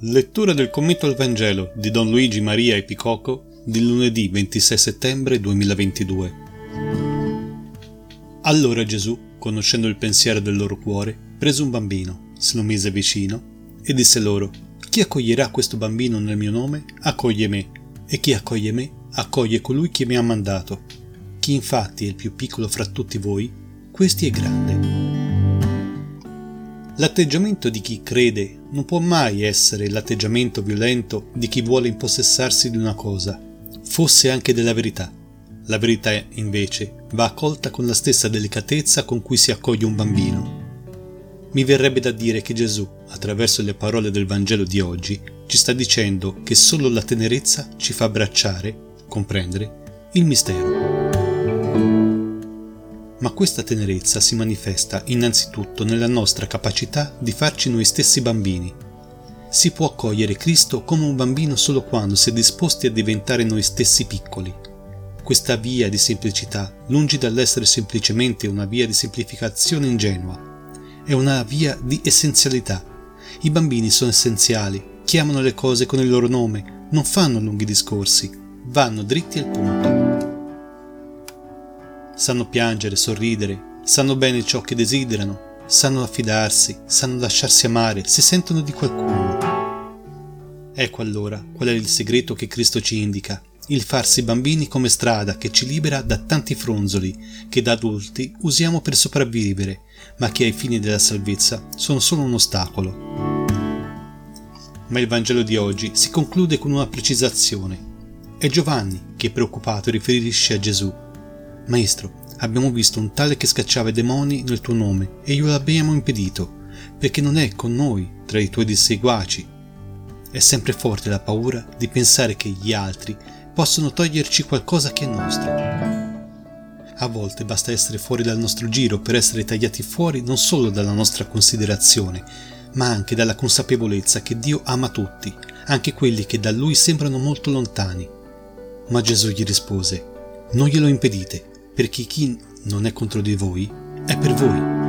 Lettura del commento al Vangelo di Don Luigi Maria Epicoco di lunedì 26 settembre 2022. Allora Gesù, conoscendo il pensiero del loro cuore, prese un bambino, se lo mise vicino e disse loro: Chi accoglierà questo bambino nel mio nome, accoglie me, e chi accoglie me, accoglie colui che mi ha mandato. Chi infatti è il più piccolo fra tutti voi, questi è grande. L'atteggiamento di chi crede non può mai essere l'atteggiamento violento di chi vuole impossessarsi di una cosa, fosse anche della verità. La verità, invece, va accolta con la stessa delicatezza con cui si accoglie un bambino. Mi verrebbe da dire che Gesù, attraverso le parole del Vangelo di oggi, ci sta dicendo che solo la tenerezza ci fa abbracciare, comprendere, il mistero ma questa tenerezza si manifesta innanzitutto nella nostra capacità di farci noi stessi bambini. Si può accogliere Cristo come un bambino solo quando si è disposti a diventare noi stessi piccoli. Questa via di semplicità, lungi dall'essere semplicemente una via di semplificazione ingenua, è una via di essenzialità. I bambini sono essenziali, chiamano le cose con il loro nome, non fanno lunghi discorsi, vanno dritti al punto sanno piangere, sorridere, sanno bene ciò che desiderano, sanno affidarsi, sanno lasciarsi amare, si sentono di qualcuno. Ecco allora qual è il segreto che Cristo ci indica, il farsi bambini come strada che ci libera da tanti fronzoli che da adulti usiamo per sopravvivere, ma che ai fini della salvezza sono solo un ostacolo. Ma il Vangelo di oggi si conclude con una precisazione. È Giovanni che preoccupato riferisce a Gesù Maestro, abbiamo visto un tale che scacciava i demoni nel tuo nome e glielo abbiamo impedito, perché non è con noi tra i tuoi disseguaci. È sempre forte la paura di pensare che gli altri possono toglierci qualcosa che è nostro. A volte basta essere fuori dal nostro giro per essere tagliati fuori non solo dalla nostra considerazione, ma anche dalla consapevolezza che Dio ama tutti, anche quelli che da Lui sembrano molto lontani. Ma Gesù gli rispose, non glielo impedite, perché chi non è contro di voi è per voi.